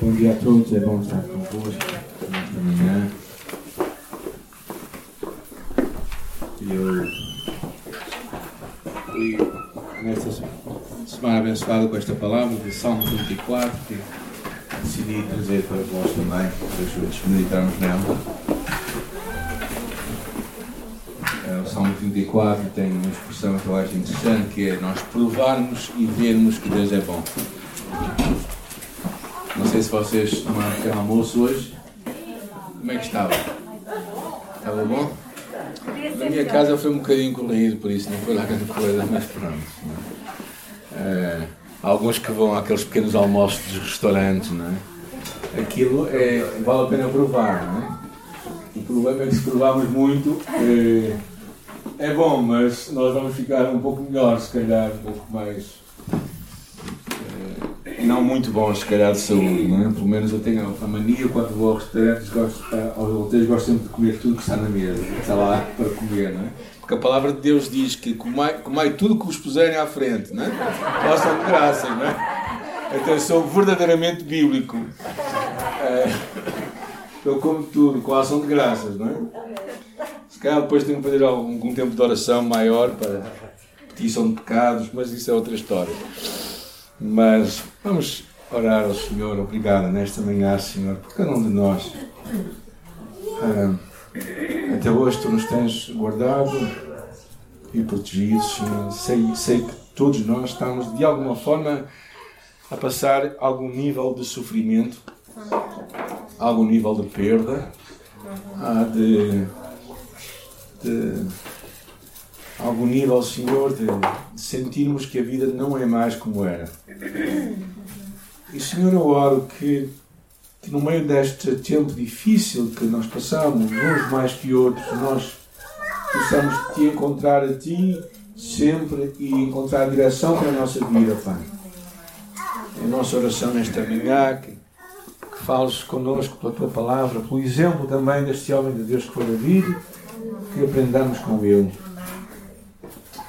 bom dia a todos. É bom estar convosco nesta manhã. Eu fui nesta semana abençoada com esta palavra de Salmo 24 que decidi trazer para vós também, para juntos meditarmos nela. É, o Salmo 34 tem uma expressão que eu acho interessante que é nós provarmos e vermos que Deus é bom. Sei se vocês tomaram pequeno almoço hoje. Como é que estava? Estava bom? Na minha casa foi um bocadinho corrido, por isso não foi lá grande coisa, mas pronto. É, alguns que vão àqueles pequenos almoços dos restaurantes, não é? Aquilo é, vale a pena provar, não é? O problema é que se provarmos muito, é, é bom, mas nós vamos ficar um pouco melhor, se calhar, um pouco mais não muito bons, se calhar, de saúde, não é? Pelo menos eu tenho a mania, quando vou aos restaurantes, gosto, aos hotéis, gosto sempre de comer tudo que está na mesa, que está lá para comer, não é? Porque a palavra de Deus diz que comai, comai tudo que vos puserem à frente, não é? Possam de graça, não é? Então eu sou verdadeiramente bíblico. É, eu como tudo, com a ação de graças, não é? Se calhar depois tenho que fazer algum, algum tempo de oração maior para petição de pecados, mas isso é outra história. Mas vamos orar ao Senhor, obrigado nesta manhã, Senhor, por cada um de nós. Ah, até hoje tu nos tens guardado e protegido, Senhor. Sei, sei que todos nós estamos de alguma forma a passar algum nível de sofrimento, algum nível de perda, ah, de, de algum nível, Senhor, de, de, sentirmos que a vida não é mais como era. E, Senhor, eu oro que, que no meio deste tempo difícil que nós passamos, uns mais que outros, nós possamos te encontrar a Ti sempre e encontrar a direção para a nossa vida, Pai. É a nossa oração nesta manhã, que, que fales connosco pela Tua palavra, pelo exemplo também deste homem de Deus que foi David, que aprendamos com ele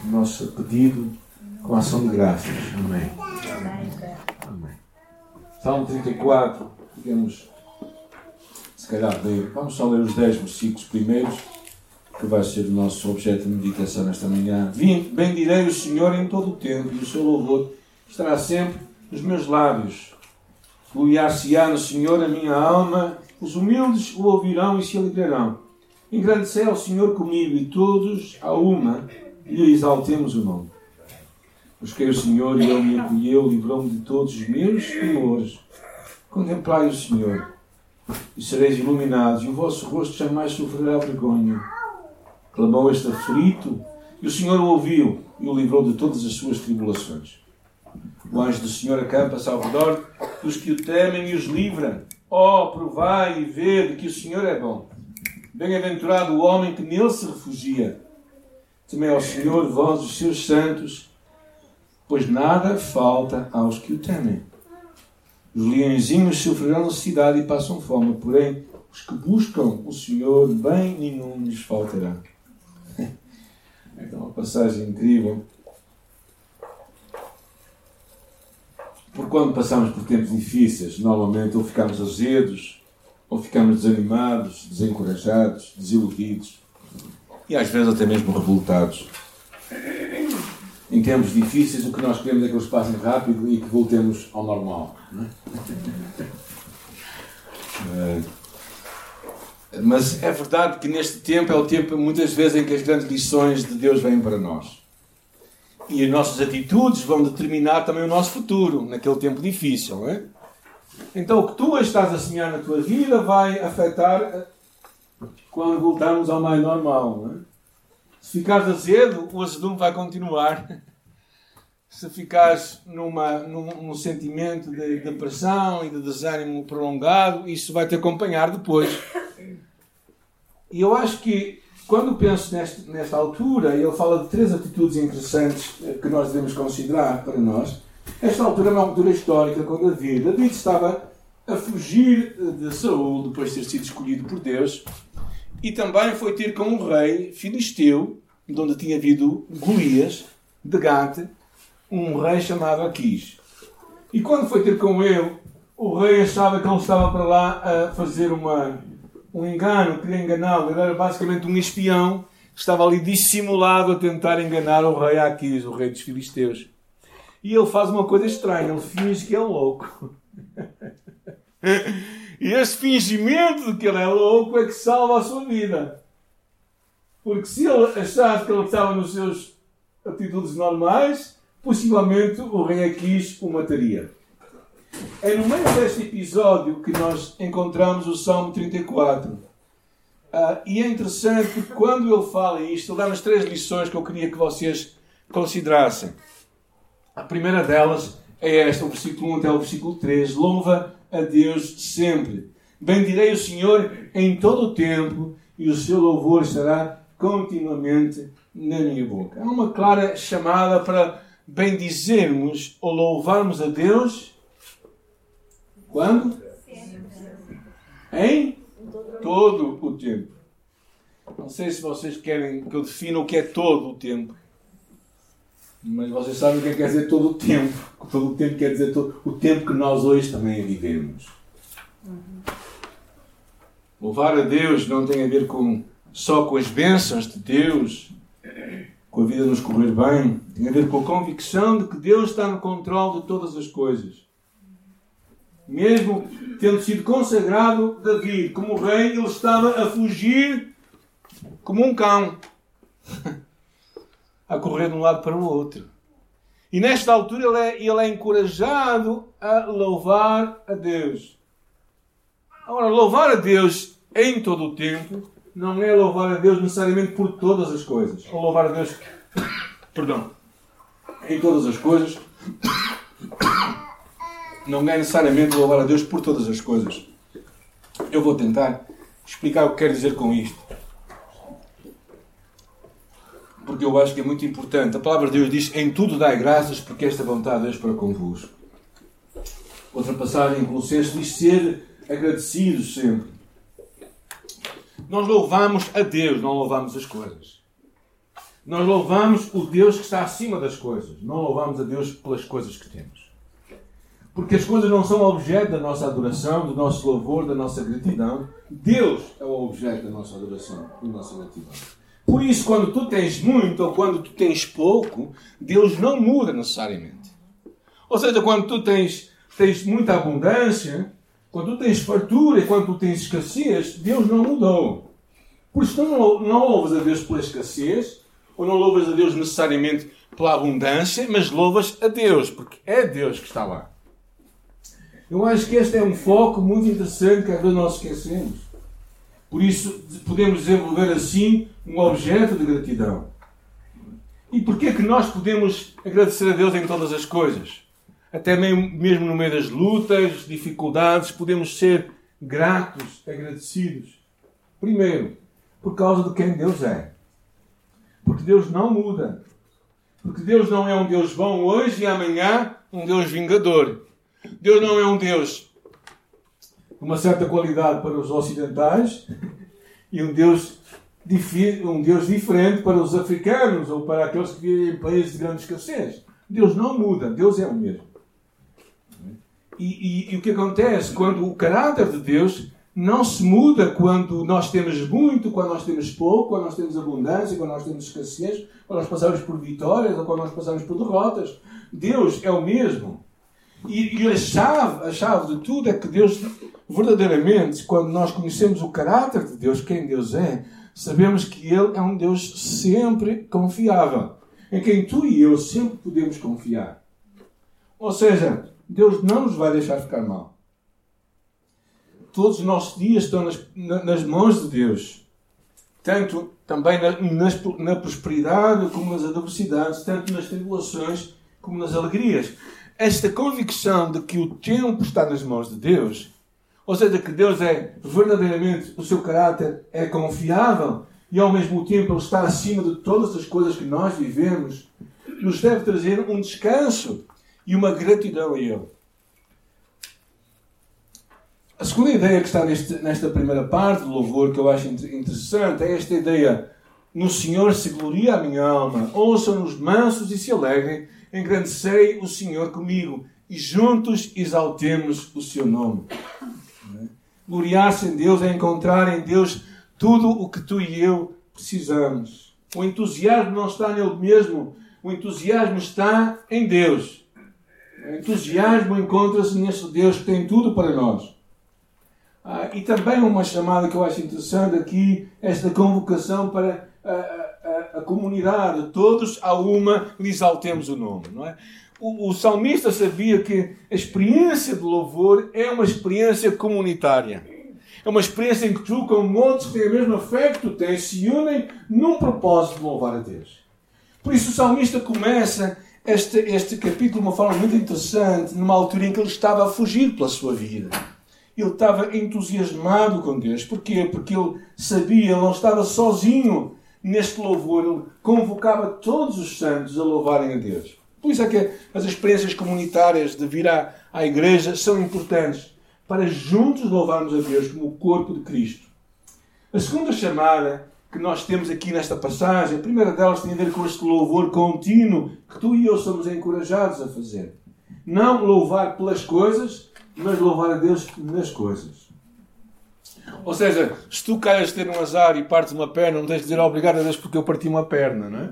nosso pedido com ação de graças. Amém. Amém. Salmo 34, podemos se calhar ler, vamos só ler os 10 versículos primeiros, que vai ser o nosso objeto de meditação nesta manhã. Bendirei o Senhor em todo o tempo, e o seu louvor estará sempre nos meus lábios. Gloriar-se-á no Senhor a minha alma, os humildes o ouvirão e se alegrarão. Engrandecer ao Senhor comigo, e todos a uma lhe exaltemos o nome. Busquei o Senhor e Ele me acolheu, livrou-me de todos os meus temores. Contemplai o Senhor e sereis iluminados, e o vosso rosto jamais sofrerá vergonha. Clamou este aflito, e o Senhor o ouviu e o livrou de todas as suas tribulações. O anjo do Senhor acampa-se ao redor dos que o temem e os livra. Oh, provai e vede que o Senhor é bom. Bem-aventurado o homem que nele se refugia. Temei ao Senhor, vós, os seus santos, pois nada falta aos que o temem. Os leõezinhos sofrerão necessidade e passam fome, porém, os que buscam o Senhor, bem nenhum lhes faltará. É uma passagem incrível. Por quando passamos por tempos difíceis, normalmente ou ficamos azedos, ou ficamos desanimados, desencorajados, desiludidos e às vezes até mesmo revoltados. Em tempos difíceis, o que nós queremos é que eles passem rápido e que voltemos ao normal. É? Mas é verdade que neste tempo é o tempo, muitas vezes, em que as grandes lições de Deus vêm para nós. E as nossas atitudes vão determinar também o nosso futuro, naquele tempo difícil. Não é? Então, o que tu estás a semear na tua vida vai afetar quando voltarmos ao mais normal. É? Se ficares azedo, o azedume vai continuar. Se ficares numa, num, num, sentimento de depressão e de desânimo prolongado, isso vai te acompanhar depois. E eu acho que, quando penso neste, nesta altura, ele fala de três atitudes interessantes que nós devemos considerar para nós. Esta altura é uma altura histórica com David. David estava a fugir de Saul depois de ter sido escolhido por Deus e também foi ter com um rei filisteu, de onde tinha havido Golias, de Gate, um rei chamado Aquis. E quando foi ter com ele, o rei achava que ele estava para lá a fazer uma, um engano, queria enganá-lo. Ele era basicamente um espião que estava ali dissimulado a tentar enganar o rei Aquis, o rei dos filisteus. E ele faz uma coisa estranha, ele finge que é louco. e esse fingimento de que ele é louco é que salva a sua vida. Porque se ele achasse que ele estava nos seus atitudes normais, possivelmente o rei Aquis o mataria. É no meio deste episódio que nós encontramos o Salmo 34. Uh, ah, e é interessante que quando ele fala isto, ele dá-nos três lições que eu queria que vocês considerassem. A primeira delas é esta, o versículo 1 até o versículo 3. Louva a Deus sempre. Bendirei o Senhor em todo o tempo e o seu louvor estará continuamente na minha boca. Há uma clara chamada para bendizermos ou louvarmos a Deus quando? Em todo o tempo. Não sei se vocês querem que eu defina o que é todo o tempo. Mas vocês sabem o que é quer dizer todo o tempo. Todo o tempo quer dizer todo, o tempo que nós hoje também vivemos. Louvar a Deus não tem a ver com, só com as bênçãos de Deus, com a vida nos correr bem. Tem a ver com a convicção de que Deus está no controle de todas as coisas. Mesmo tendo sido consagrado David como rei, ele estava a fugir como um cão, a correr de um lado para o outro. E nesta altura ele é, ele é encorajado a louvar a Deus. Agora, louvar a Deus em todo o tempo não é louvar a Deus necessariamente por todas as coisas. Ou louvar a Deus, perdão, em todas as coisas não é necessariamente louvar a Deus por todas as coisas. Eu vou tentar explicar o que quero dizer com isto. Porque eu acho que é muito importante. A palavra de Deus diz: Em tudo dai graças, porque esta vontade de Deus para convosco. Outra passagem em Colossenses diz: Ser agradecidos sempre. Nós louvamos a Deus, não louvamos as coisas. Nós louvamos o Deus que está acima das coisas, não louvamos a Deus pelas coisas que temos. Porque as coisas não são objeto da nossa adoração, do nosso louvor, da nossa gratidão. Deus é o objeto da nossa adoração e da nossa gratidão. Por isso, quando tu tens muito ou quando tu tens pouco, Deus não muda necessariamente. Ou seja, quando tu tens, tens muita abundância, quando tu tens fartura e quando tu tens escassez, Deus não mudou. Por isso, não, não louvas a Deus pela escassez, ou não louvas a Deus necessariamente pela abundância, mas louvas a Deus, porque é Deus que está lá. Eu acho que este é um foco muito interessante que às vezes nós esquecemos. Por isso, podemos desenvolver assim um objeto de gratidão. E porquê que nós podemos agradecer a Deus em todas as coisas? Até mesmo no meio das lutas, dificuldades, podemos ser gratos, agradecidos. Primeiro, por causa de quem Deus é. Porque Deus não muda. Porque Deus não é um Deus bom hoje e amanhã um Deus vingador. Deus não é um Deus de uma certa qualidade para os ocidentais e um Deus, um Deus diferente para os africanos ou para aqueles que vivem em países de grande escassez. Deus não muda, Deus é o mesmo. E, e, e, o que acontece quando o caráter de Deus não se muda quando nós temos muito, quando nós temos pouco, quando nós temos abundância, quando nós temos escassez, quando nós passamos por vitórias ou quando nós passamos por derrotas. Deus é o mesmo. E, e a, chave, a chave de tudo é que Deus, verdadeiramente, quando nós conhecemos o caráter de Deus, quem Deus é, sabemos que Ele é um Deus sempre confiável, em quem tu e eu sempre podemos confiar. Ou seja, Deus não nos vai deixar ficar mal. Todos os nossos dias estão nas, nas mãos de Deus. Tanto também na, nas, na prosperidade como nas adversidades, tanto nas tribulações como nas alegrias esta convicção de que o tempo está nas mãos de Deus, ou seja, que Deus é verdadeiramente, o seu caráter é confiável e ao mesmo tempo Ele está acima de todas as coisas que nós vivemos, nos deve trazer um descanso e uma gratidão a Ele. A segunda ideia que está neste, nesta primeira parte do louvor que eu acho interessante é esta ideia: No Senhor se gloria a minha alma, ouçam-nos mansos e se alegrem engrandecei o Senhor comigo. e juntos exaltemos o seu nome. Gloriar-se em Deus é encontrar em Deus tudo o que tu e eu precisamos. O entusiasmo não está nele mesmo, o entusiasmo está em Deus. O entusiasmo encontra-se nesse Deus que tem tudo para nós. Ah, e também uma chamada que eu acho interessante aqui, esta convocação para a, a, a comunidade, todos a uma lhe exaltemos o nome. Não é? o, o salmista sabia que a experiência de louvor é uma experiência comunitária. É uma experiência em que tu, com outros que têm a mesma fé que tu tens, se unem num propósito de louvar a Deus. Por isso o salmista começa este, este capítulo de uma forma muito interessante, numa altura em que ele estava a fugir pela sua vida. Ele estava entusiasmado com Deus. Porquê? Porque ele sabia, ele não estava sozinho neste louvor. Ele convocava todos os santos a louvarem a Deus. Por isso é que as experiências comunitárias de vir à, à igreja são importantes para juntos louvarmos a Deus como o corpo de Cristo. A segunda chamada que nós temos aqui nesta passagem, a primeira delas tem a ver com este louvor contínuo que tu e eu somos encorajados a fazer. Não louvar pelas coisas, mas louvar a Deus nas coisas. Ou seja, se tu calhas ter um azar e partes uma perna, não tens de dizer obrigado a Deus porque eu parti uma perna, não é?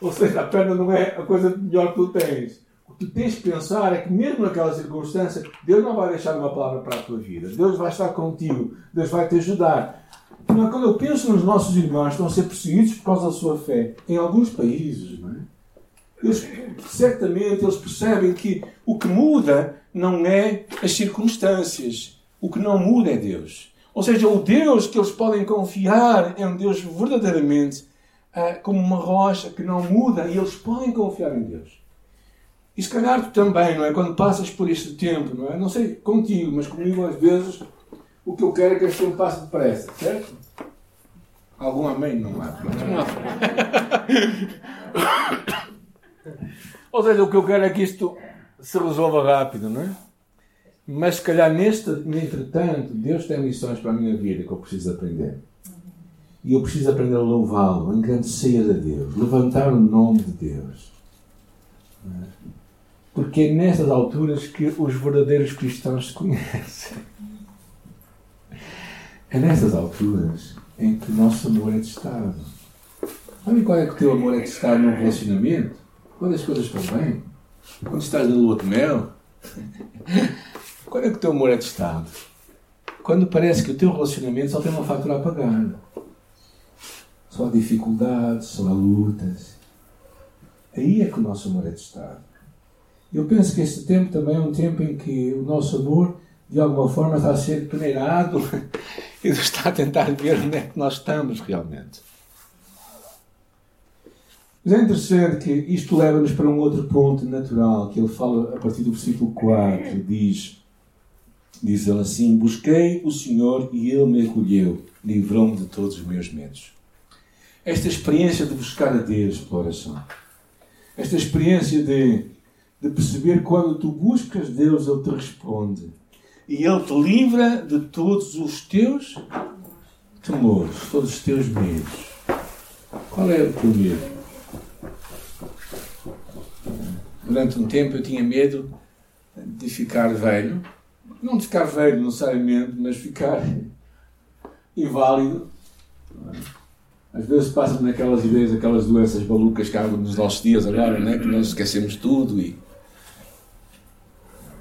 Ou seja, a perna não é a coisa melhor que tu tens. O que tu tens de pensar é que, mesmo naquela circunstância, Deus não vai deixar uma palavra para a tua vida. Deus vai estar contigo. Deus vai te ajudar. Então, quando eu penso nos nossos irmãos que estão a ser perseguidos por causa da sua fé, em alguns países, não é? Eles, certamente eles percebem que o que muda não é as circunstâncias. O que não muda é Deus. Ou seja, o Deus que eles podem confiar é um Deus verdadeiramente uh, como uma rocha que não muda e eles podem confiar em Deus. E se calhar tu também, não é? Quando passas por este tempo, não é? Não sei contigo, mas comigo às vezes o que eu quero é que este tempo passe depressa, certo? Algum amém não há. Não Ou seja, o que eu quero é que isto se resolva rápido, não é? Mas se calhar neste, entretanto, Deus tem lições para a minha vida que eu preciso aprender. E eu preciso aprender a louvá-lo, engrandecer a Deus, levantar o nome de Deus. Porque é nessas alturas que os verdadeiros cristãos se conhecem. É nessas alturas em que o nosso amor é testado. Sabe qual é que o teu amor é testado num relacionamento? Quando as coisas estão bem? Quando estás na lua de mel? Quando é que o teu amor é testado? Quando parece que o teu relacionamento só tem uma fatura a pagar só há dificuldades, só há lutas. Aí é que o nosso amor é testado. Eu penso que este tempo também é um tempo em que o nosso amor, de alguma forma, está a ser peneirado e está a tentar ver onde é que nós estamos realmente. Mas é interessante que isto leva-nos para um outro ponto natural, que ele fala a partir do versículo 4, diz, diz ele assim, Busquei o Senhor e Ele me acolheu, livrou-me de todos os meus medos esta experiência de buscar a Deus pela oração. Esta experiência de, de perceber quando tu buscas Deus, Ele te responde. E Ele te livra de todos os teus temores, todos os teus medos. Qual é o teu medo? Durante um tempo eu tinha medo de ficar velho. Não ficar velho necessariamente, mas ficar inválido às vezes passa-me naquelas ideias, aquelas doenças malucas que há nos nossos dias agora, né? que nós esquecemos tudo. E...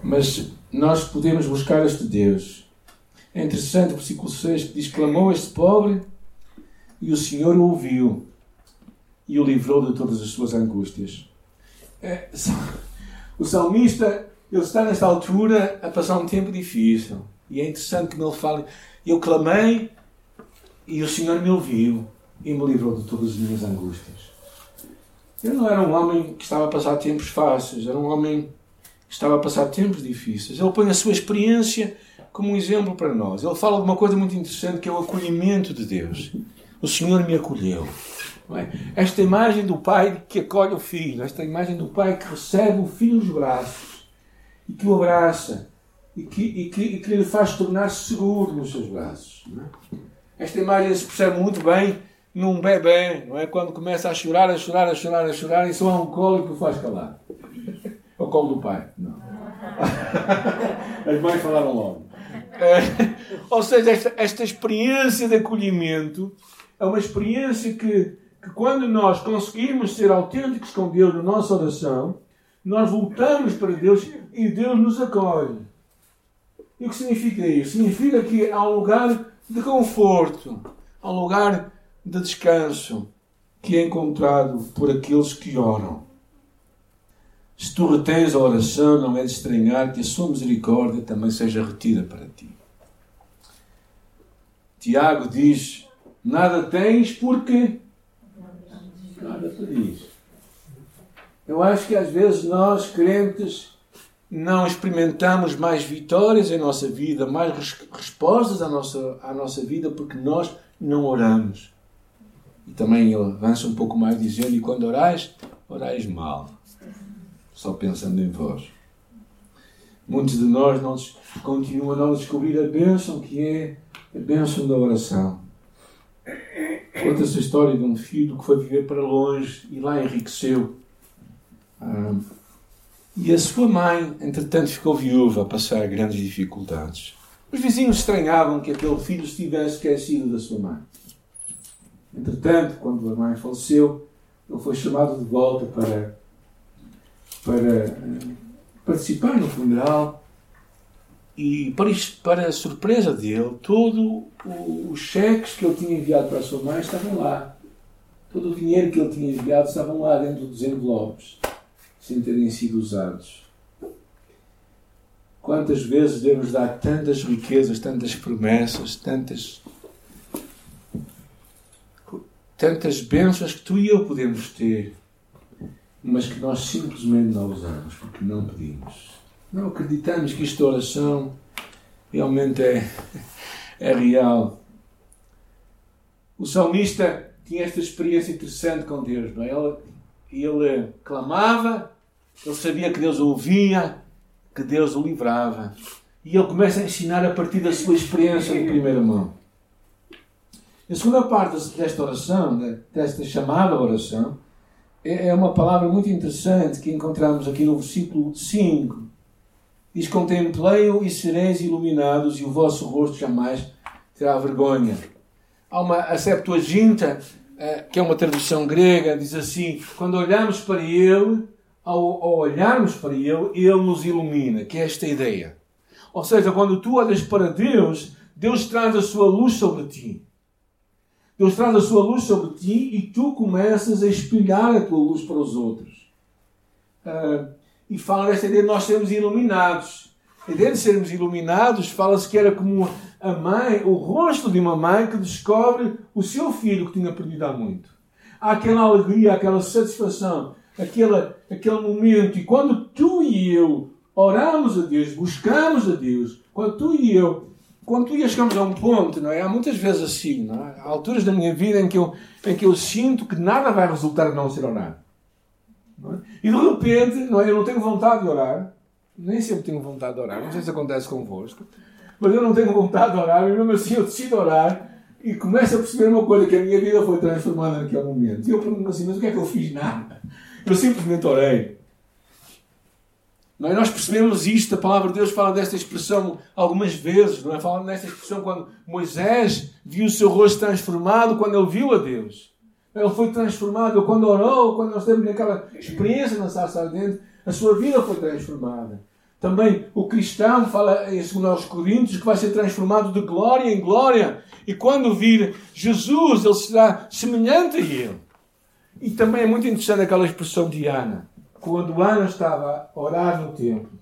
Mas nós podemos buscar este Deus. É interessante o versículo 6 que diz: Clamou este pobre e o Senhor o ouviu e o livrou de todas as suas angústias. É, o salmista ele está nesta altura a passar um tempo difícil. E é interessante que ele fale: Eu clamei e o Senhor me ouviu e me livrou de todas as minhas angústias. Eu não era um homem que estava a passar tempos fáceis, era um homem que estava a passar tempos difíceis. Ele põe a sua experiência como um exemplo para nós. Ele fala de uma coisa muito interessante que é o acolhimento de Deus. O Senhor me acolheu. É? Esta imagem do pai que acolhe o filho, esta imagem do pai que recebe o filho nos braços e que o abraça e que, e que, e que lhe faz tornar-se seguro nos seus braços. É? Esta imagem se percebe muito bem num bebê, não é? Quando começa a chorar, a chorar, a chorar, a chorar, e só há um colo que o faz calar. É o colo do pai. Não. As mães falaram logo. É, ou seja, esta, esta experiência de acolhimento é uma experiência que, que, quando nós conseguimos ser autênticos com Deus na nossa oração, nós voltamos para Deus e Deus nos acolhe. E o que significa isso? Significa que há um lugar de conforto, há um lugar de descanso que é encontrado por aqueles que oram. Se tu retens a oração, não é de estranhar que a sua misericórdia também seja retida para ti. Tiago diz: Nada tens porque nada pedis. Eu acho que às vezes nós, crentes, não experimentamos mais vitórias em nossa vida, mais respostas à nossa, à nossa vida, porque nós não oramos. E também ele avança um pouco mais dizendo: E quando orais, orais mal só pensando em vós. Muitos de nós não, continuam a não descobrir a bênção que é a bênção da oração. Conta-se a história de um filho que foi viver para longe e lá enriqueceu. Ah, e a sua mãe, entretanto, ficou viúva a passar grandes dificuldades. Os vizinhos estranhavam que aquele filho estivesse esquecido da sua mãe. Entretanto, quando a mãe faleceu, ele foi chamado de volta para para eh, participar no funeral e para, para a surpresa dele, todos os cheques que ele tinha enviado para a sua mãe estavam lá. Todo o dinheiro que ele tinha enviado estavam lá dentro dos envelopes, sem terem sido usados. Quantas vezes Deus dá tantas riquezas, tantas promessas, tantas tantas bênçãos que tu e eu podemos ter mas que nós simplesmente não usamos, porque não pedimos. Não acreditamos que esta oração realmente é, é real. O salmista tinha esta experiência interessante com Deus. Não é? ele, ele clamava, ele sabia que Deus o ouvia, que Deus o livrava. E ele começa a ensinar a partir da sua experiência em primeira mão. A segunda parte desta oração, desta chamada oração, é, é uma palavra muito interessante que encontramos aqui no versículo 5. Diz: Contemplei-o e sereis iluminados, e o vosso rosto jamais terá vergonha. Há uma a Septuaginta, eh, que é uma tradução grega, diz assim: quando olhamos para ele, ao, ao olharmos para ele, ele nos ilumina, que é esta ideia. Ou seja, quando tu olhas para Deus, Deus traz a sua luz sobre ti. Deus traz a sua luz sobre ti e tu começas a espelhar a tua luz para os outros. Uh, e fala desta ideia de nós sermos iluminados. A ideia de sermos iluminados fala-se que era como a mãe, o rosto de uma mãe que descobre o seu filho que tinha perdido há muito. Há aquela alegria, aquela satisfação, aquela, aquele momento. E quando tu e eu oramos a Deus, buscamos a Deus, quando tu e eu quando tu e eu chegamos a um ponto, não é? Há muitas vezes assim, não é? Há alturas da minha vida em que eu, em que eu sinto que nada vai resultar a não ser orar. É? E de repente, não é? Eu não tenho vontade de orar. Nem sempre tenho vontade de orar. Não sei se acontece convosco. Mas eu não tenho vontade de orar. E mesmo assim eu decido orar. E começo a perceber uma coisa, que a minha vida foi transformada naquele momento. E eu pergunto assim, mas o que é que eu fiz? Nada. Eu simplesmente orei. Não é? Nós percebemos isto, a palavra de Deus fala desta expressão algumas vezes, não é? Fala desta expressão quando Moisés viu o seu rosto transformado, quando ele viu a Deus. Ele foi transformado, quando orou, quando nós temos aquela experiência na sarça ardente, a sua vida foi transformada. Também o cristão fala em 2 Coríntios que vai ser transformado de glória em glória. E quando vir Jesus, ele será semelhante a ele. E também é muito interessante aquela expressão de Ana quando Ana estava a orar no templo,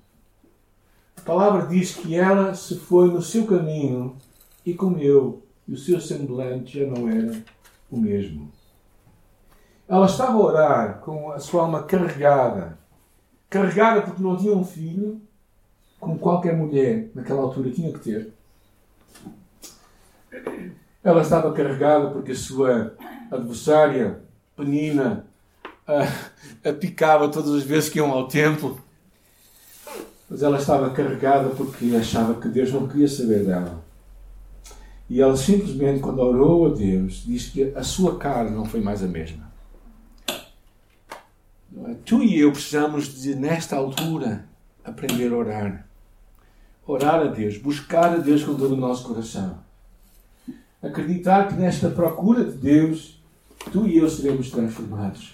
a palavra diz que ela se foi no seu caminho e comeu, e o seu semblante já não era o mesmo. Ela estava a orar com a sua alma carregada, carregada porque não tinha um filho, como qualquer mulher naquela altura tinha que ter. Ela estava carregada porque a sua adversária, Penina, a, a picava todas as vezes que iam ao templo. Mas ela estava carregada porque achava que Deus não queria saber dela. E ela simplesmente, quando orou a Deus, diz que a sua cara não foi mais a mesma. É? Tu e eu precisamos de, nesta altura, aprender a orar. Orar a Deus, buscar a Deus com todo o nosso coração. Acreditar que nesta procura de Deus, tu e eu seremos transformados.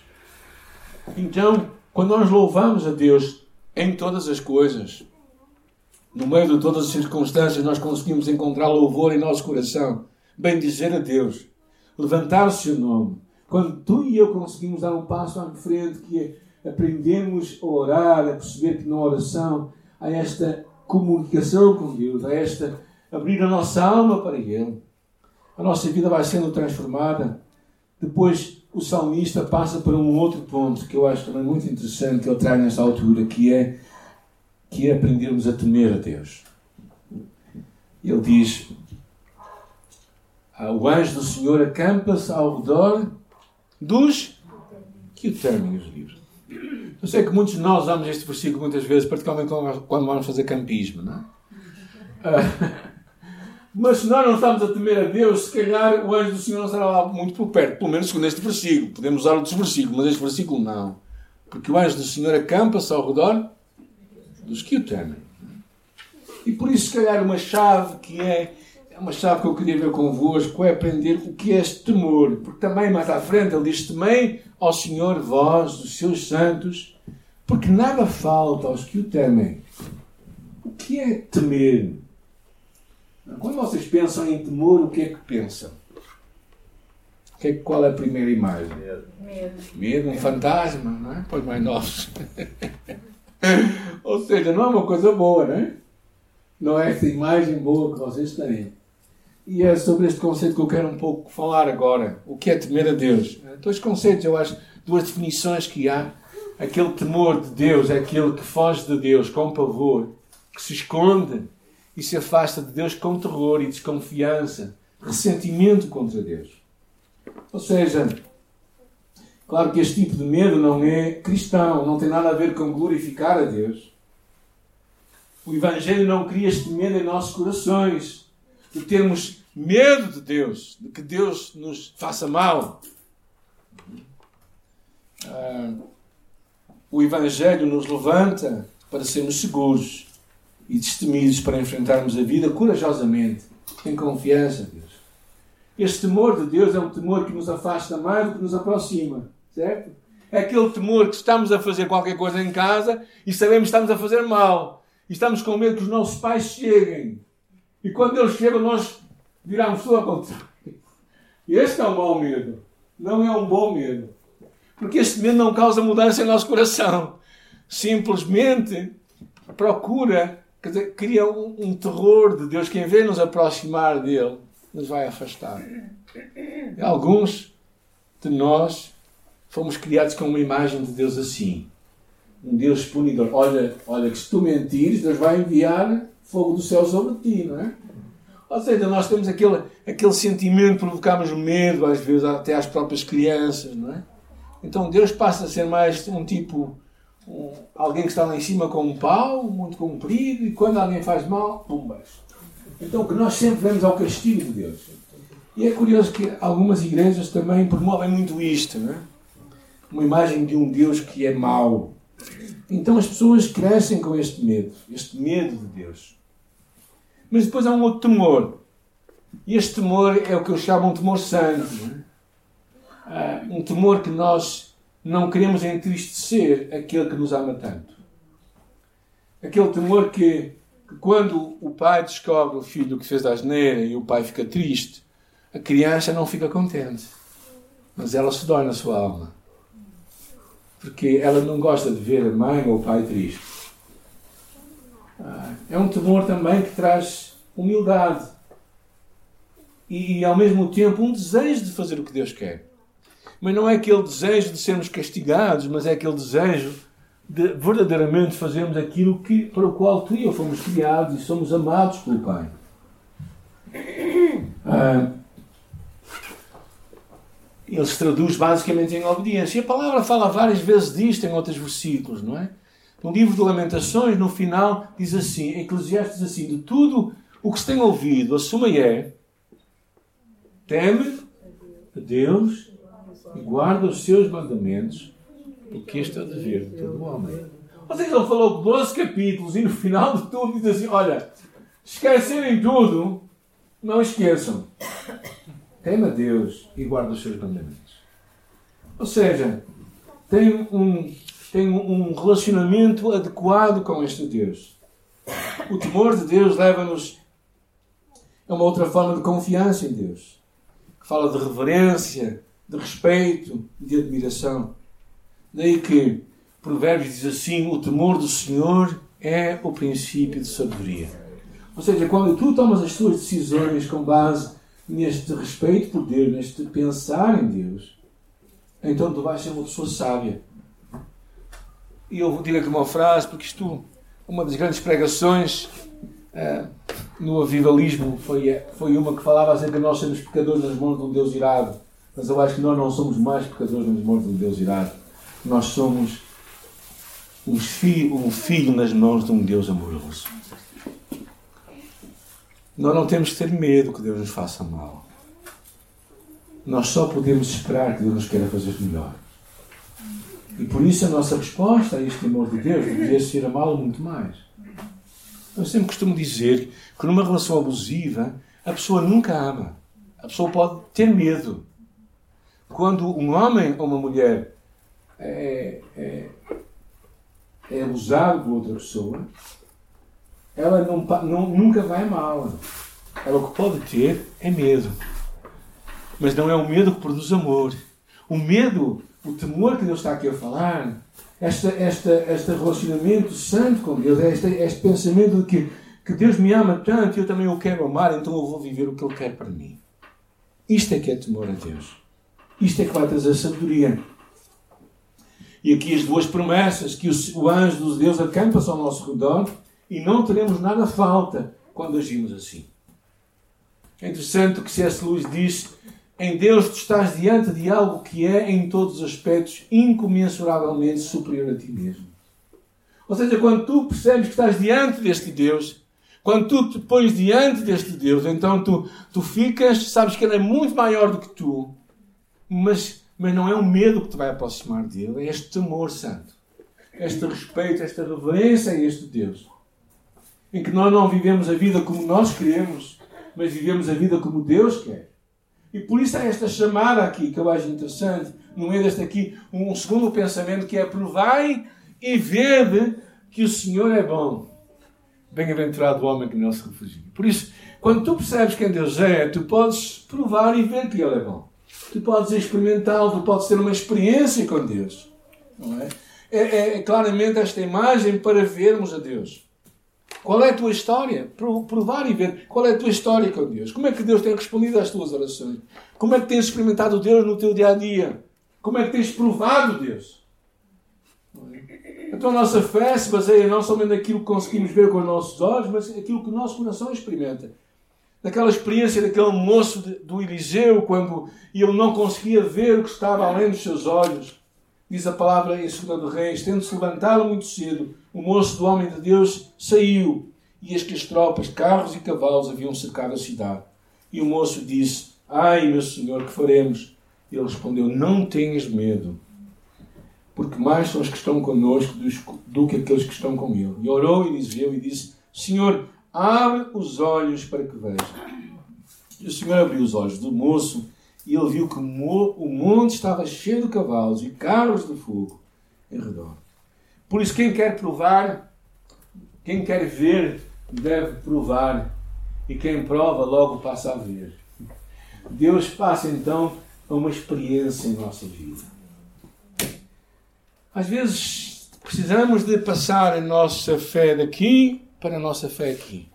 Então, quando nós louvamos a Deus em todas as coisas, no meio de todas as circunstâncias, nós conseguimos encontrar louvor em nosso coração, bem dizer a Deus, levantar o seu nome. Quando tu e eu conseguimos dar um passo à frente, que aprendermos a orar, a perceber que na oração há esta comunicação com Deus, há esta abrir a nossa alma para Ele, a nossa vida vai sendo transformada. Depois o salmista passa para um outro ponto que eu acho também muito interessante que ele traz nesta altura, que é que é aprendermos a temer a Deus. Ele diz: O anjo do Senhor acampa-se ao redor dos que o temem os livros. Eu sei que muitos de nós usamos este versículo muitas vezes, particularmente quando vamos fazer campismo, não é? Mas se nós não estamos a temer a Deus, se calhar o anjo do Senhor não estará lá muito por perto, pelo menos segundo este versículo. Podemos usar outros versículos, mas este versículo não. Porque o anjo do Senhor acampa-se ao redor dos que o temem. E por isso, se calhar, uma chave que é, é uma chave que eu queria ver convosco é aprender o que é este temor. Porque também mais à frente ele diz: Temei ao Senhor, vós, os seus santos, porque nada falta aos que o temem. O que é temer? Quando vocês pensam em temor, o que é que pensam? Que é, qual é a primeira imagem? Medo. Medo, um fantasma, não é? Os mais novos. Ou seja, não é uma coisa boa, não é? Não é essa imagem boa que vocês têm. E é sobre este conceito que eu quero um pouco falar agora. O que é temer a Deus? Dois conceitos, eu acho, duas definições que há. Aquele temor de Deus é aquele que foge de Deus com pavor, que se esconde e se afasta de Deus com terror e desconfiança, ressentimento contra Deus. Ou seja, Claro que este tipo de medo não é cristão, não tem nada a ver com glorificar a Deus. O Evangelho não cria este medo em nossos corações, de termos medo de Deus, de que Deus nos faça mal. Ah, o Evangelho nos levanta para sermos seguros e destemidos para enfrentarmos a vida corajosamente, em confiança Deus. Este temor de Deus é um temor que nos afasta mais do que nos aproxima. Certo? É aquele temor que estamos a fazer qualquer coisa em casa e sabemos que estamos a fazer mal. E estamos com medo que os nossos pais cheguem. E quando eles chegam, nós viramos tudo ao contrário. Este é um mau medo. Não é um bom medo. Porque este medo não causa mudança em nosso coração. Simplesmente procura, quer dizer, cria um, um terror de Deus que, em vez de nos aproximar dele, nos vai afastar. Alguns de nós fomos criados com uma imagem de Deus assim. Um Deus punidor. Olha, olha que se tu mentires, Deus vai enviar fogo do céu sobre ti, não é? Ou seja, nós temos aquele, aquele sentimento, provocamos medo, às vezes, até às próprias crianças, não é? Então Deus passa a ser mais um tipo, um, alguém que está lá em cima com um pau, muito comprido, e quando alguém faz mal, pumbas. Então que nós sempre vemos ao castigo de Deus. E é curioso que algumas igrejas também promovem muito isto, não é? uma imagem de um Deus que é mau. Então as pessoas crescem com este medo, este medo de Deus. Mas depois há um outro temor. E este temor é o que eu chamo um temor santo. É? um temor que nós não queremos entristecer aquele que nos ama tanto. Aquele temor que, que quando o pai descobre o filho que fez da asneira e o pai fica triste, a criança não fica contente. Mas ela se dói na sua alma porque ela não gosta de ver a mãe ou o pai triste. Ah, é um temor também que traz humildade e, ao mesmo tempo, um desejo de fazer o que Deus quer. Mas não é aquele desejo de sermos castigados, mas é aquele desejo de verdadeiramente fazermos aquilo que, para o qual eu fomos criados e somos amados pelo Pai. Ah, ele se traduz basicamente em obediência. E a palavra fala várias vezes disto em outros versículos, não é? No livro de Lamentações, no final, diz assim, Eclesiastes diz assim, de tudo o que se tem ouvido, a suma é, teme a Deus e guarda os seus mandamentos, porque este é o dever de todo homem. Vocês ele falou 12 capítulos e no final de tudo diz assim: olha, esquecerem tudo, não esqueçam. Tema Deus e guarda os seus mandamentos. Ou seja, tem um, tem um relacionamento adequado com este Deus. O temor de Deus leva-nos a uma outra forma de confiança em Deus, que fala de reverência, de respeito, de admiração. Daí que Provérbios diz assim: o temor do Senhor é o princípio de sabedoria. Ou seja, quando tu tomas as tuas decisões com base neste respeito por Deus, neste pensar em Deus, então tu vais ser uma pessoa sábia. E eu vou dizer aqui uma frase, porque isto, uma das grandes pregações uh, no avivalismo foi, foi uma que falava acerca de nós sermos pecadores nas mãos de um Deus irado. Mas eu acho que nós não somos mais pecadores nas mãos de um Deus irado. Nós somos um filho, um filho nas mãos de um Deus amoroso. Nós não temos que ter medo que Deus nos faça mal. Nós só podemos esperar que Deus nos queira fazer melhor. E por isso a nossa resposta a este amor de Deus deveria ser amá-lo muito mais. Eu sempre costumo dizer que numa relação abusiva a pessoa nunca ama. A pessoa pode ter medo. Quando um homem ou uma mulher é, é, é abusado por outra pessoa, ela não, não, nunca vai amá-la. Ela o que pode ter é medo. Mas não é o medo que produz amor. O medo, o temor que Deus está aqui a falar, este, este, este relacionamento santo com Deus, este, este pensamento de que, que Deus me ama tanto e eu também o quero amar, então eu vou viver o que Ele quer para mim. Isto é que é temor a Deus. Isto é que vai trazer sabedoria. E aqui as duas promessas que o, anjo de Deus acampa-se ao nosso redor e não teremos nada falta quando agimos assim. É interessante o que C.S. Lewis diz: em Deus tu estás diante de algo que é, em todos os aspectos, incomensuravelmente superior a ti mesmo. Ou seja, quando tu percebes que estás diante deste Deus, quando tu te pões diante deste Deus, então tu, tu ficas, sabes que Ele é muito maior do que tu, mas, mas não é o medo que te vai aproximar dele, é este temor santo, este respeito, esta reverência a este Deus, em que nós não vivemos a vida como nós queremos, mas vivemos a vida como Deus quer. E por isso há esta chamada aqui que eu acho interessante, no meio deste aqui, um segundo pensamento que é provai e vede que o Senhor é bom. Bem-aventurado o homem que não se refugia. Por isso, quando tu percebes quem Deus é, tu podes provar e ver que Ele é bom. Tu podes experimentá-lo, tu podes ter uma experiência com Deus. Não é? É, é, é claramente esta imagem para vermos a Deus. Qual é a tua história? Provar e ver qual é a tua história com Deus. Como é que Deus tem respondido às tuas orações? Como é que tens experimentado Deus no teu dia a dia? Como é que tens provado Deus? Então a nossa fé se baseia não somente naquilo que conseguimos ver com os nossos olhos, mas naquilo que o nosso coração experimenta. Naquela experiência daquele moço do Eliseu, quando ele não conseguia ver o que estava além dos seus olhos. Diz a palavra em 2 de Reis: tendo-se levantado muito cedo, o moço do homem de Deus saiu, e eis que as tropas, carros e cavalos haviam cercado a cidade. E o moço disse: Ai, meu senhor, que faremos? Ele respondeu: Não tenhas medo, porque mais são os que estão conosco do que aqueles que estão com ele. E orou Eliseu e disse: Senhor, abre os olhos para que veja. E o Senhor abriu os olhos do moço e ele viu que o monte estava cheio de cavalos e carros de fogo em redor. Por isso, quem quer provar, quem quer ver, deve provar. E quem prova, logo passa a ver. Deus passa então a uma experiência em nossa vida. Às vezes precisamos de passar a nossa fé daqui para a nossa fé aqui.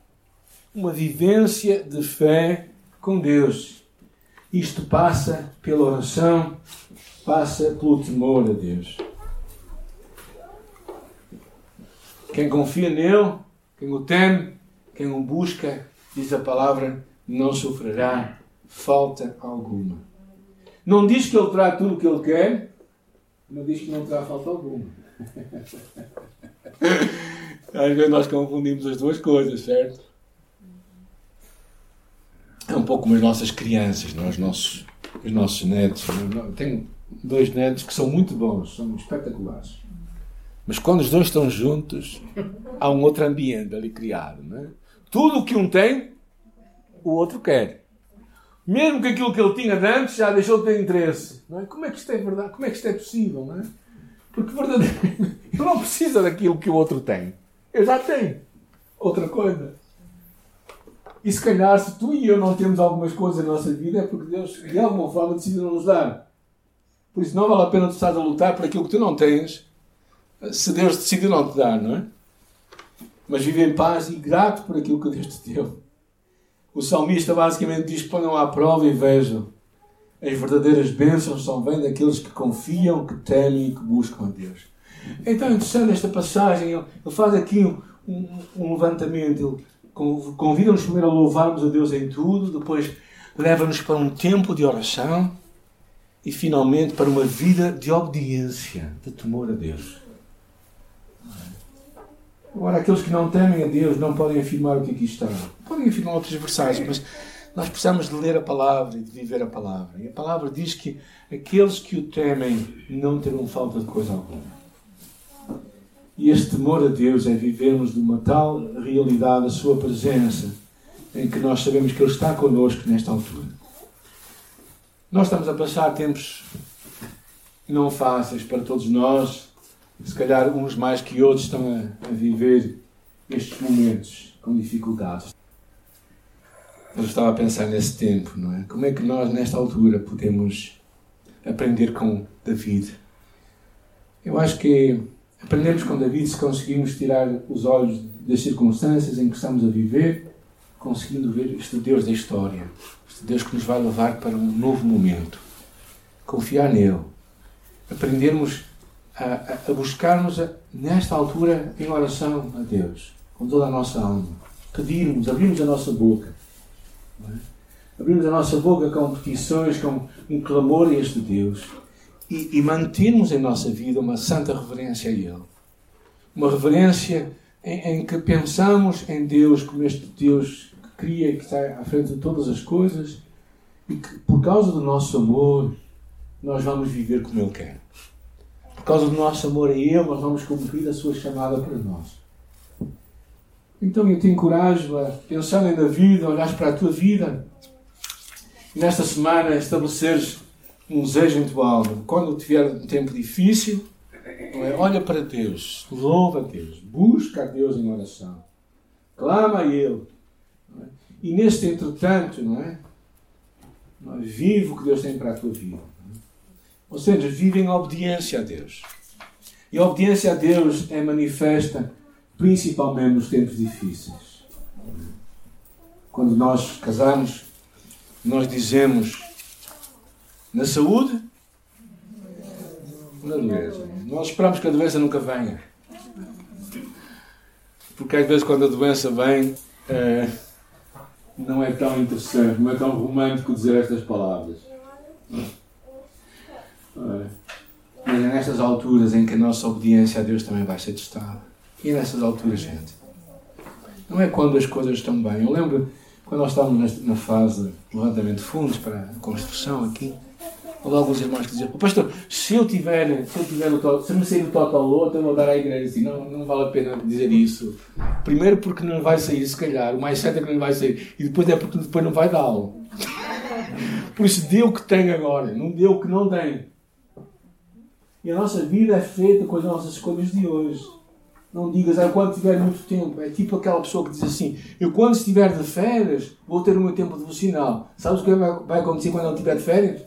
Uma vivência de fé com Deus isto passa pela oração, passa pelo temor a Deus. Quem confia nele, quem o teme, quem o busca, diz a palavra, não sofrerá falta alguma. Não diz que ele terá tudo o que ele quer, mas diz que não terá falta alguma. Às vezes nós confundimos as duas coisas, certo? é um pouco como as nossas crianças, não? É? Os, nossos, os nossos netos. Tenho dois netos que são muito bons, são espetaculares. Mas quando os dois estão juntos, há um outro ambiente ali criado. Não é? Tudo o que um tem, o outro quer. Mesmo que aquilo que ele tinha antes já deixou de ter interesse. Não é? Como é que isto é verdade? Como é que isto é possível? Não é? Porque verdadeiramente ele não precisa daquilo que o outro tem. Eu já tenho. Outra coisa. E se calhar, se tu e eu não temos algumas coisas na nossa vida, é porque Deus, de alguma forma, decidiu nos dar. Por isso, não vale a pena tu estás a lutar por aquilo que tu não tens, se Deus decidiu não te dar, não é? Mas vive em paz e grato por aquilo que Deus te deu. O salmista basicamente diz: ponham à prova e vejam. As verdadeiras bênçãos são vêm daqueles que confiam, que temem e que buscam a Deus. Então interessante esta passagem. Ele faz aqui um, um, um levantamento. Ele convida-nos primeiro a louvarmos a Deus em tudo, depois leva-nos para um tempo de oração e finalmente para uma vida de obediência, de temor a Deus. Agora, aqueles que não temem a Deus não podem afirmar o que aqui está. Podem afirmar outros versários, mas nós precisamos de ler a palavra e de viver a palavra. E a palavra diz que aqueles que o temem não terão falta de coisa alguma. E este temor a Deus é vivermos de uma tal realidade, a Sua presença, em que nós sabemos que Ele está connosco nesta altura. Nós estamos a passar tempos não fáceis para todos nós. Se calhar uns mais que outros estão a, a viver estes momentos com dificuldades. Eu estava a pensar nesse tempo, não é? Como é que nós, nesta altura, podemos aprender com David? Eu acho que aprendemos com David se conseguimos tirar os olhos das circunstâncias em que estamos a viver, conseguindo ver este Deus da história, este Deus que nos vai levar para um novo momento. Confiar nele. Aprendermos a, a buscarmos, a, nesta altura, em oração a Deus, com toda a nossa alma. Pedirmos, abrirmos a nossa boca. É? A nossa boca com petições, com um clamor a este Deus. E, e mantermos em nossa vida uma santa reverência a Ele. Uma reverência em, em que pensamos em Deus como este Deus que cria e que está à frente de todas as coisas e que, por causa do nosso amor, nós vamos viver como Ele quer. Por causa do nosso amor a Ele, nós vamos cumprir a Sua chamada para nós. Então eu te encorajo a pensar em David, a olhar para a tua vida e nesta semana estabeleceres um em tua alma. Quando tiver um tempo difícil, é? olha para Deus, louva a Deus, busca a Deus em oração, clama a Ele. É? E neste entretanto, não é? Vive o que Deus tem para a tua vida. Ou seja, vive em obediência a Deus. E a obediência a Deus é manifesta principalmente nos tempos difíceis. Quando nós casamos, nós dizemos na saúde, na doença. Nós esperamos que a doença nunca venha. Porque às vezes quando a doença vem, é, não é tão interessante, não é tão romântico dizer estas palavras. Mas é nestas alturas em que a nossa obediência a Deus também vai ser testada. E é nessas alturas, gente. Não é quando as coisas estão bem. Eu lembro quando nós estávamos na fase de levantamento de fundos para a construção aqui. Houve alguns irmãos que diziam, pastor, se eu tiver, se eu tiver o se me sair o total lote, eu vou dar à igreja assim, não, não vale a pena dizer isso. Primeiro porque não vai sair, se calhar, o mais certo é que não vai sair, e depois é porque depois não vai dá-lo. Por isso dê o que tem agora, não dê o que não tem. E a nossa vida é feita com as nossas escolhas de hoje. Não digas, ah, quando tiver muito tempo. É tipo aquela pessoa que diz assim: Eu, quando estiver de férias, vou ter o meu tempo devocional. Sabes o que vai acontecer quando não estiver de férias?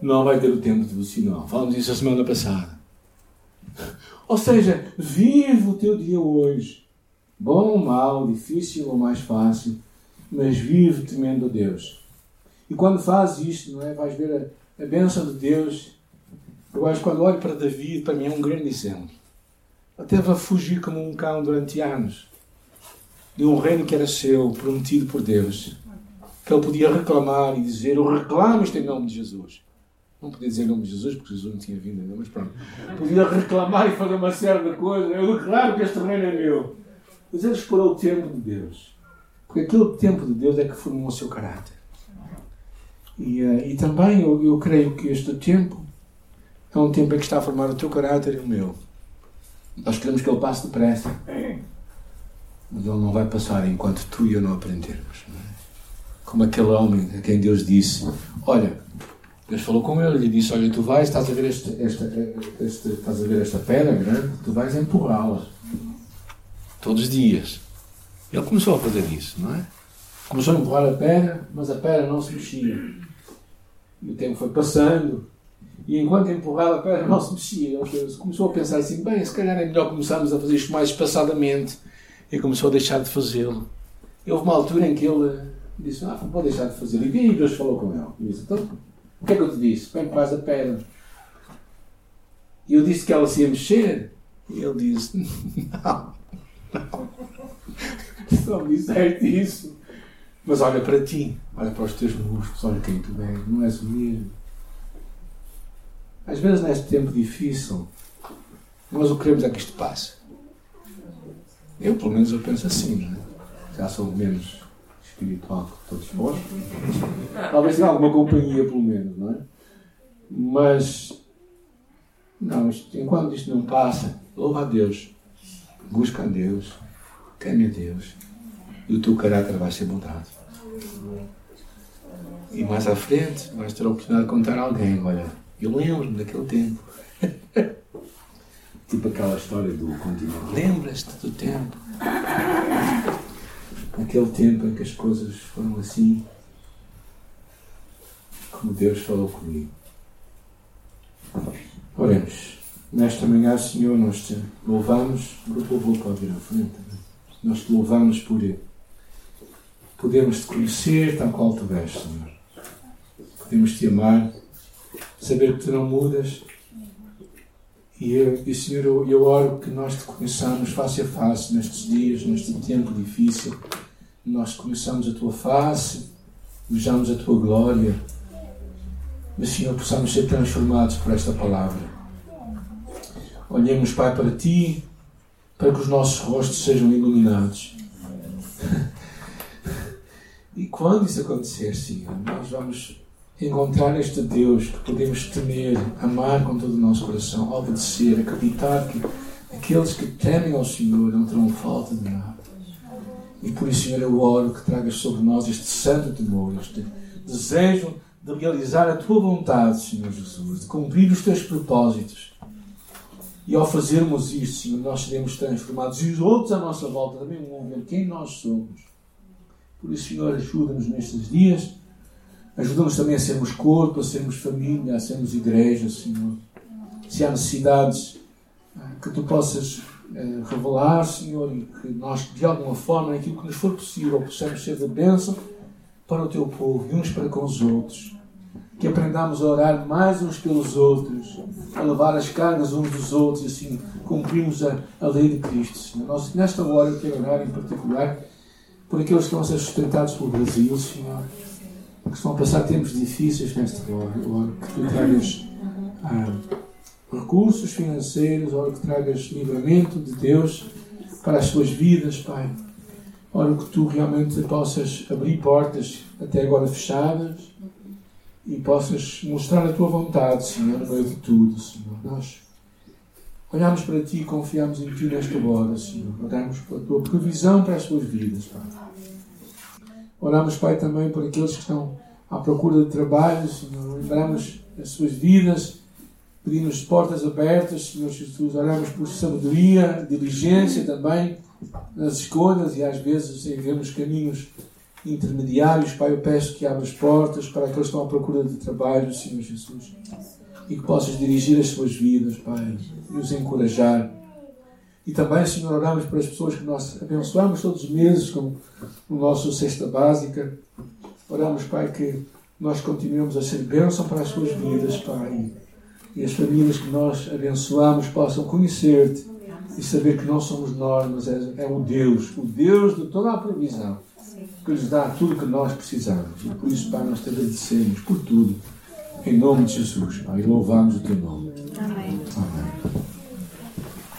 Não vai ter o tempo devocional. Falamos isso a semana passada. Ou seja, vive o teu dia hoje. Bom ou mau, difícil ou mais fácil, mas vive temendo a Deus. E quando fazes isto, não é? vais ver a, a bênção de Deus eu acho que quando olho para David, para mim é um grande exemplo. Ele teve a fugir como um cão durante anos de um reino que era seu, prometido por Deus. Que ele podia reclamar e dizer: Eu reclamo isto em nome de Jesus. Não podia dizer em nome de Jesus, porque Jesus não tinha vindo ainda, mas pronto. Podia reclamar e fazer uma série de coisas. Eu declaro que este reino é meu. Mas ele explorou o tempo de Deus. Porque aquele tempo de Deus é que formou o seu caráter. E, uh, e também eu, eu creio que este tempo é um tempo em que está a formar o teu caráter e o meu. Nós queremos que Ele passe depressa. Mas Ele não vai passar enquanto tu e eu não aprendermos. Não é? Como aquele homem a quem Deus disse: Olha, Deus falou com ele e disse: Olha, tu vais, estás a ver, este, esta, este, estás a ver esta pedra grande, tu vais empurrá-la. Todos os dias. Ele começou a fazer isso, não é? Começou a empurrar a pedra, mas a pedra não se mexia. E o tempo foi passando. E enquanto empurrava a pedra não se mexia. Ele começou a pensar assim: bem, se calhar é melhor começarmos a fazer isto mais espaçadamente. E começou a deixar de fazê-lo. Houve uma altura em que ele disse: Ah, pode deixar de fazer. E Deus falou com ele. E disse: Então, o que é que eu te disse? Bem, faz a pedra. E eu disse que ela se ia mexer. E ele disse: Não, não. Só me disseste isso. Mas olha para ti, olha para os teus músculos, olha quem tu és, não és o mesmo. Às vezes, neste tempo difícil, nós o que queremos é que isto passe. Eu, pelo menos, eu penso assim, não é? Já sou menos espiritual que todos vós. Talvez tenha alguma companhia, pelo menos, não é? Mas, não, isto, enquanto isto não passa, louva a Deus, busca a Deus, teme a Deus, e o teu caráter vai ser mudado. E mais à frente vais ter a oportunidade de contar a alguém, olha, eu lembro-me daquele tempo. tipo aquela história do continente. Lembras-te do tempo? Aquele tempo em que as coisas foram assim, como Deus falou comigo. Oremos. Nesta manhã, Senhor, nós te louvamos. O louvor pode vir à frente. Nós te louvamos por podermos te conhecer tal qual tu és, Senhor. Podemos te amar, saber que tu não mudas. E, eu, e Senhor, eu, eu oro que nós te conheçamos face a face nestes dias, neste tempo difícil. Nós conheçamos a tua face, vejamos a tua glória. Mas, Senhor, possamos ser transformados por esta palavra. Olhemos, Pai, para ti, para que os nossos rostos sejam iluminados. E quando isso acontecer, Senhor, nós vamos encontrar este Deus que podemos temer, amar com todo o nosso coração, obedecer, acreditar que aqueles que temem ao Senhor não terão falta de nada. E por isso, Senhor, eu oro que tragas sobre nós este santo temor, este desejo de realizar a tua vontade, Senhor Jesus, de cumprir os teus propósitos. E ao fazermos isto, Senhor, nós seremos transformados e os outros à nossa volta também vão ver quem nós somos por isso, Senhor, ajuda-nos nestes dias. Ajuda-nos também a sermos corpo, a sermos família, a sermos igreja, Senhor. Se há necessidades ah, que tu possas eh, revelar, Senhor, e que nós, de alguma forma, naquilo que nos for possível, possamos ser de bênção para o teu povo e uns para com os outros. Que aprendamos a orar mais uns pelos outros, a levar as cargas uns dos outros e assim cumprimos a, a lei de Cristo, Senhor. Nós, nesta hora, eu quero orar em particular por aqueles que estão ser sustentados pelo Brasil, Senhor, que estão a passar tempos difíceis nesta hora. Que tu tragas ah, recursos financeiros, oro que tragas livramento de Deus para as suas vidas, Pai. Oro que tu realmente possas abrir portas até agora fechadas e possas mostrar a tua vontade, Senhor, no meio de tudo, Senhor. Nós Olhamos para Ti e confiamos em Ti nesta hora, Senhor. Oramos pela Tua previsão para as suas vidas, Pai. Oramos, Pai, também por aqueles que estão à procura de trabalho, Senhor. Lembramos as suas vidas, pedimos portas abertas, Senhor Jesus. Oramos por sabedoria, diligência também nas escolhas e às vezes vemos caminhos intermediários. Pai, eu peço que abras portas para aqueles que estão à procura de trabalho, Senhor Jesus e que possas dirigir as suas vidas, Pai, e os encorajar. E também, Senhor, oramos para as pessoas que nós abençoamos todos os meses com o nosso cesta básica. Oramos, Pai, que nós continuemos a ser bênção para as suas vidas, Pai. E as famílias que nós abençoamos possam conhecer-te e saber que não somos nós, mas é, é o Deus, o Deus de toda a provisão, que lhes dá tudo o que nós precisamos. E por isso, Pai, nós te agradecemos por tudo. Em nome de Jesus, Pai, louvamos o teu nome. Amém.